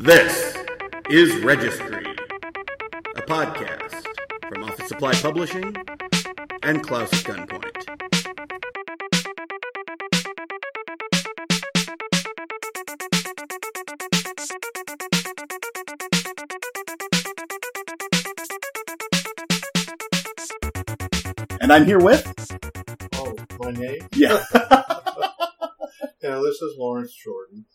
This is Registry, a podcast from Office Supply Publishing and Klaus Gunpoint. And I'm here with Oh, my name? yeah, Yeah, this is Lawrence Jordan.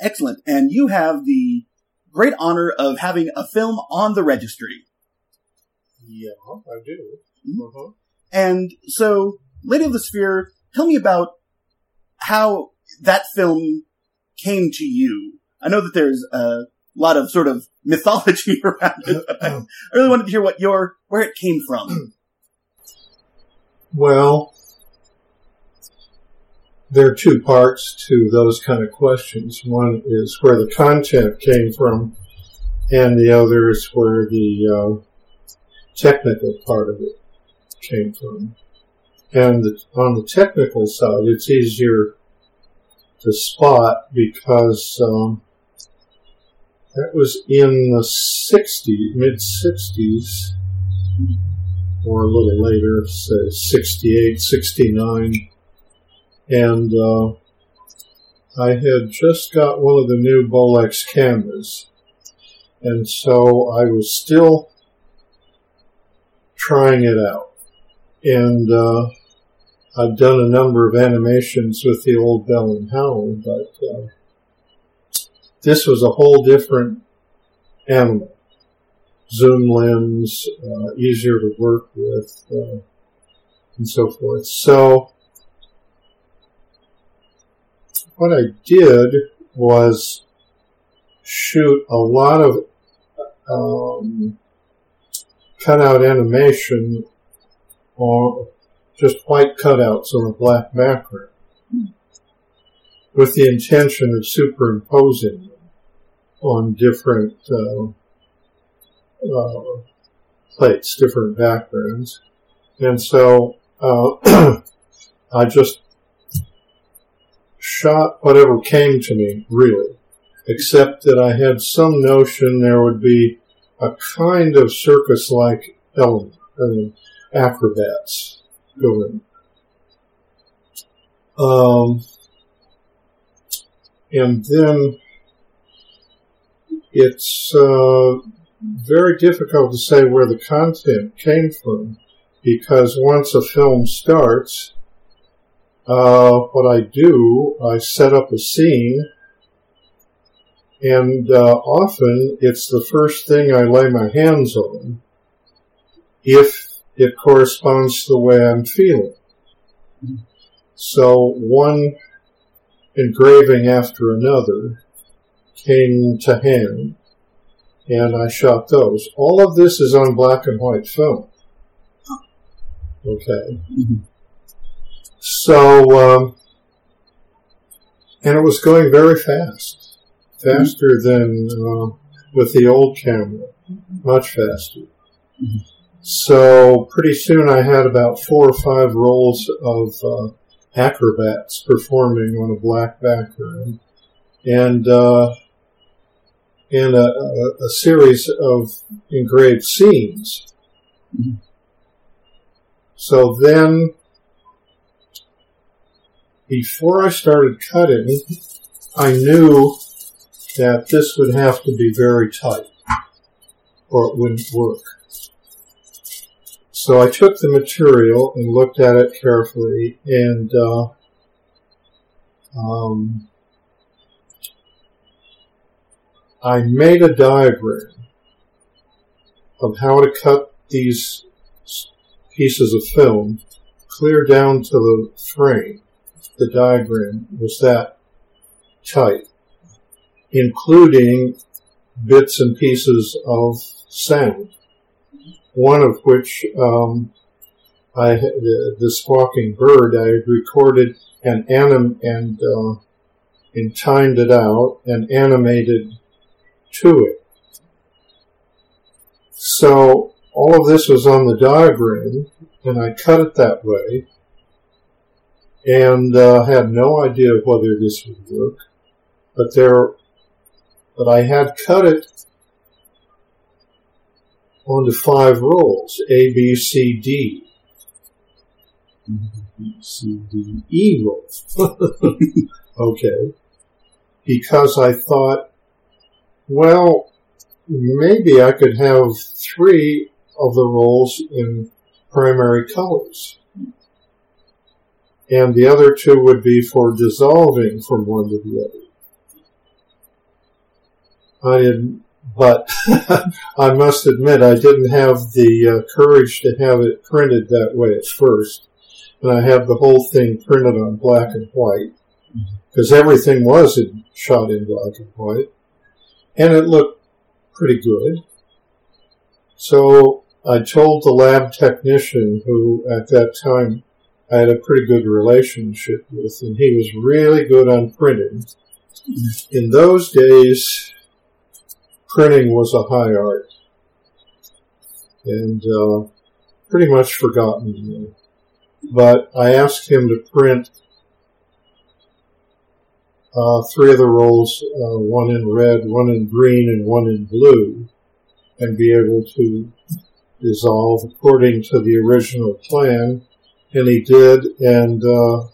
excellent. And you have the great honor of having a film on the registry. Yeah, I do. Mhm. Uh-huh. And so, Lady of the Sphere, tell me about how that film came to you. I know that there's a lot of sort of mythology around it. I really wanted to hear what your where it came from. Well, there are two parts to those kind of questions. One is where the content came from, and the other is where the uh, technical part of it came from. And the, on the technical side, it's easier to spot because um, that was in the 60s, mid 60s, or a little later, say 68, 69. And uh, I had just got one of the new Bolex cameras. And so I was still trying it out. And uh, I'd done a number of animations with the old Bell and Howell, but uh, this was a whole different animal. Zoom lens, uh, easier to work with, uh, and so forth. So, what I did was shoot a lot of um, cutout animation or just white cutouts on a black background with the intention of superimposing them on different uh, uh, plates, different backgrounds. And so uh, I just shot whatever came to me, really, except that I had some notion there would be a kind of circus like element, I mean, acrobats going. Um, and then it's uh, very difficult to say where the content came from because once a film starts, uh, what I do, I set up a scene, and uh, often it's the first thing I lay my hands on if it corresponds to the way I'm feeling. So one engraving after another came to hand, and I shot those. All of this is on black and white film. Okay. Mhm. So, um, and it was going very fast, faster than uh, with the old camera, much faster. Mhm. So pretty soon I had about four or five rolls of uh, acrobats performing on a black background, and uh, and a, a, a series of engraved scenes. Mhm. So then, before I started cutting, I knew that this would have to be very tight, or it wouldn't work. So I took the material and looked at it carefully, and uh, um, I made a diagram of how to cut these pieces of film clear down to the frame. The diagram was that tight, including bits and pieces of sound. One of which um, I the, the squawking bird I had recorded and anim and uh, and timed it out and animated to it. So all of this was on the diagram, and I cut it that way. And uh, had no idea whether this would work. But there, but I had cut it onto five rolls: A, B, C, D. B, C, D, E rolls. okay, because I thought, well, maybe I could have three of the rolls in primary colors. And the other two would be for dissolving from one to the other. I didn't, but I must admit I didn't have the uh, courage to have it printed that way at first. And I have the whole thing printed on black and white because everything was in, shot in black and white. And it looked pretty good. So I told the lab technician who at that time I had a pretty good relationship with, and he was really good on printing. In those days, printing was a high art and uh, pretty much forgotten. But I asked him to print uh, three of the rolls, uh, one in red, one in green, and one in blue, and be able to dissolve according to the original plan. And he did, and uh,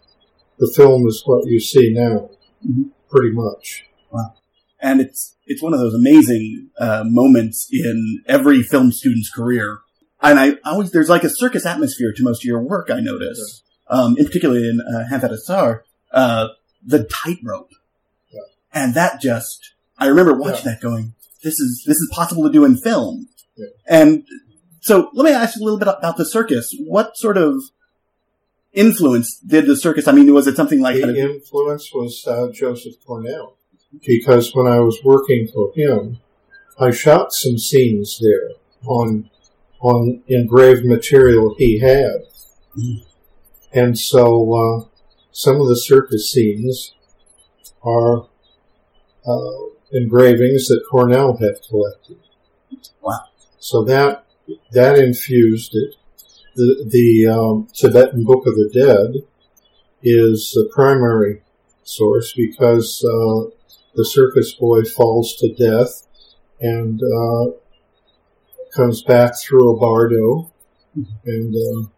the film is what you see now, Mhm. pretty much. Wow! and it's it's one of those amazing uh, moments in every film student's career. And I always there's like a circus atmosphere to most of your work. I notice, um, in particular in uh, Hamfat Asar, uh, the tightrope, Yeah. and that just I remember watching that going, this is this is possible to do in film. Yeah. And so let me ask you a little bit about the circus. What sort of influence did the circus? I mean, was it something like the influence was uh, Joseph Cornell because when I was working for him, I shot some scenes there on on engraved material he had, Mm. and so uh, some of the circus scenes are uh, engravings that Cornell had collected. Wow. So that that infused it. The the um, Tibetan Book of the Dead is the primary source because uh, the circus boy falls to death and uh, comes back through a bardo and uh,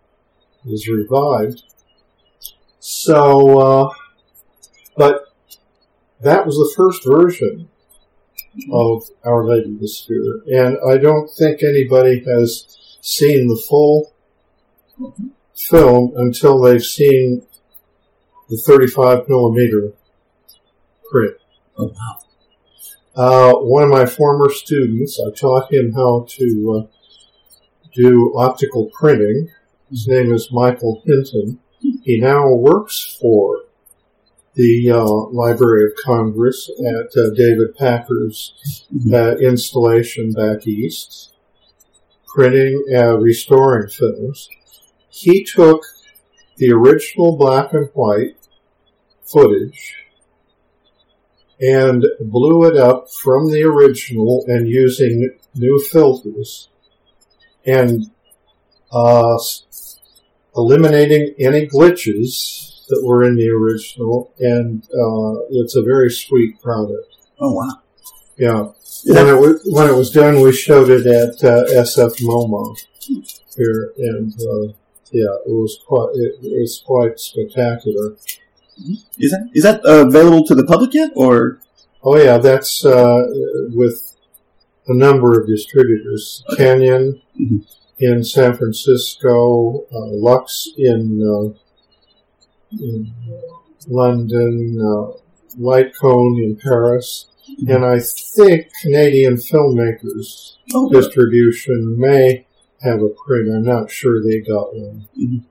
is revived. So, uh, but that was the first version of Our Lady of the Sphere, and I don't think anybody has seen the full film until they've seen the 35 millimeter print. Oh, wow. Uh, one of my former students, I taught him how to uh, do optical printing. His name is Michael Hinton. He now works for the uh, Library of Congress at uh, David Packard's uh, installation back east, printing, uh, restoring films. He took the original black and white footage and blew it up from the original and using new filters and uh, eliminating any glitches that were in the original and uh, it's a very sweet product. Oh wow. Yeah. Is When it, was, when it was done, we showed it at uh, SF MoMA here, and uh, yeah, it was quite it, it was quite spectacular. Is that is that uh, available to the public yet, or Oh yeah, that's uh, with a number of distributors. Canyon Mhm. in San Francisco, uh, Lux in, uh, in London, uh, Lightcone in Paris, and I think Canadian filmmakers good. distribution may have a print. I'm not sure they got one. Mhm.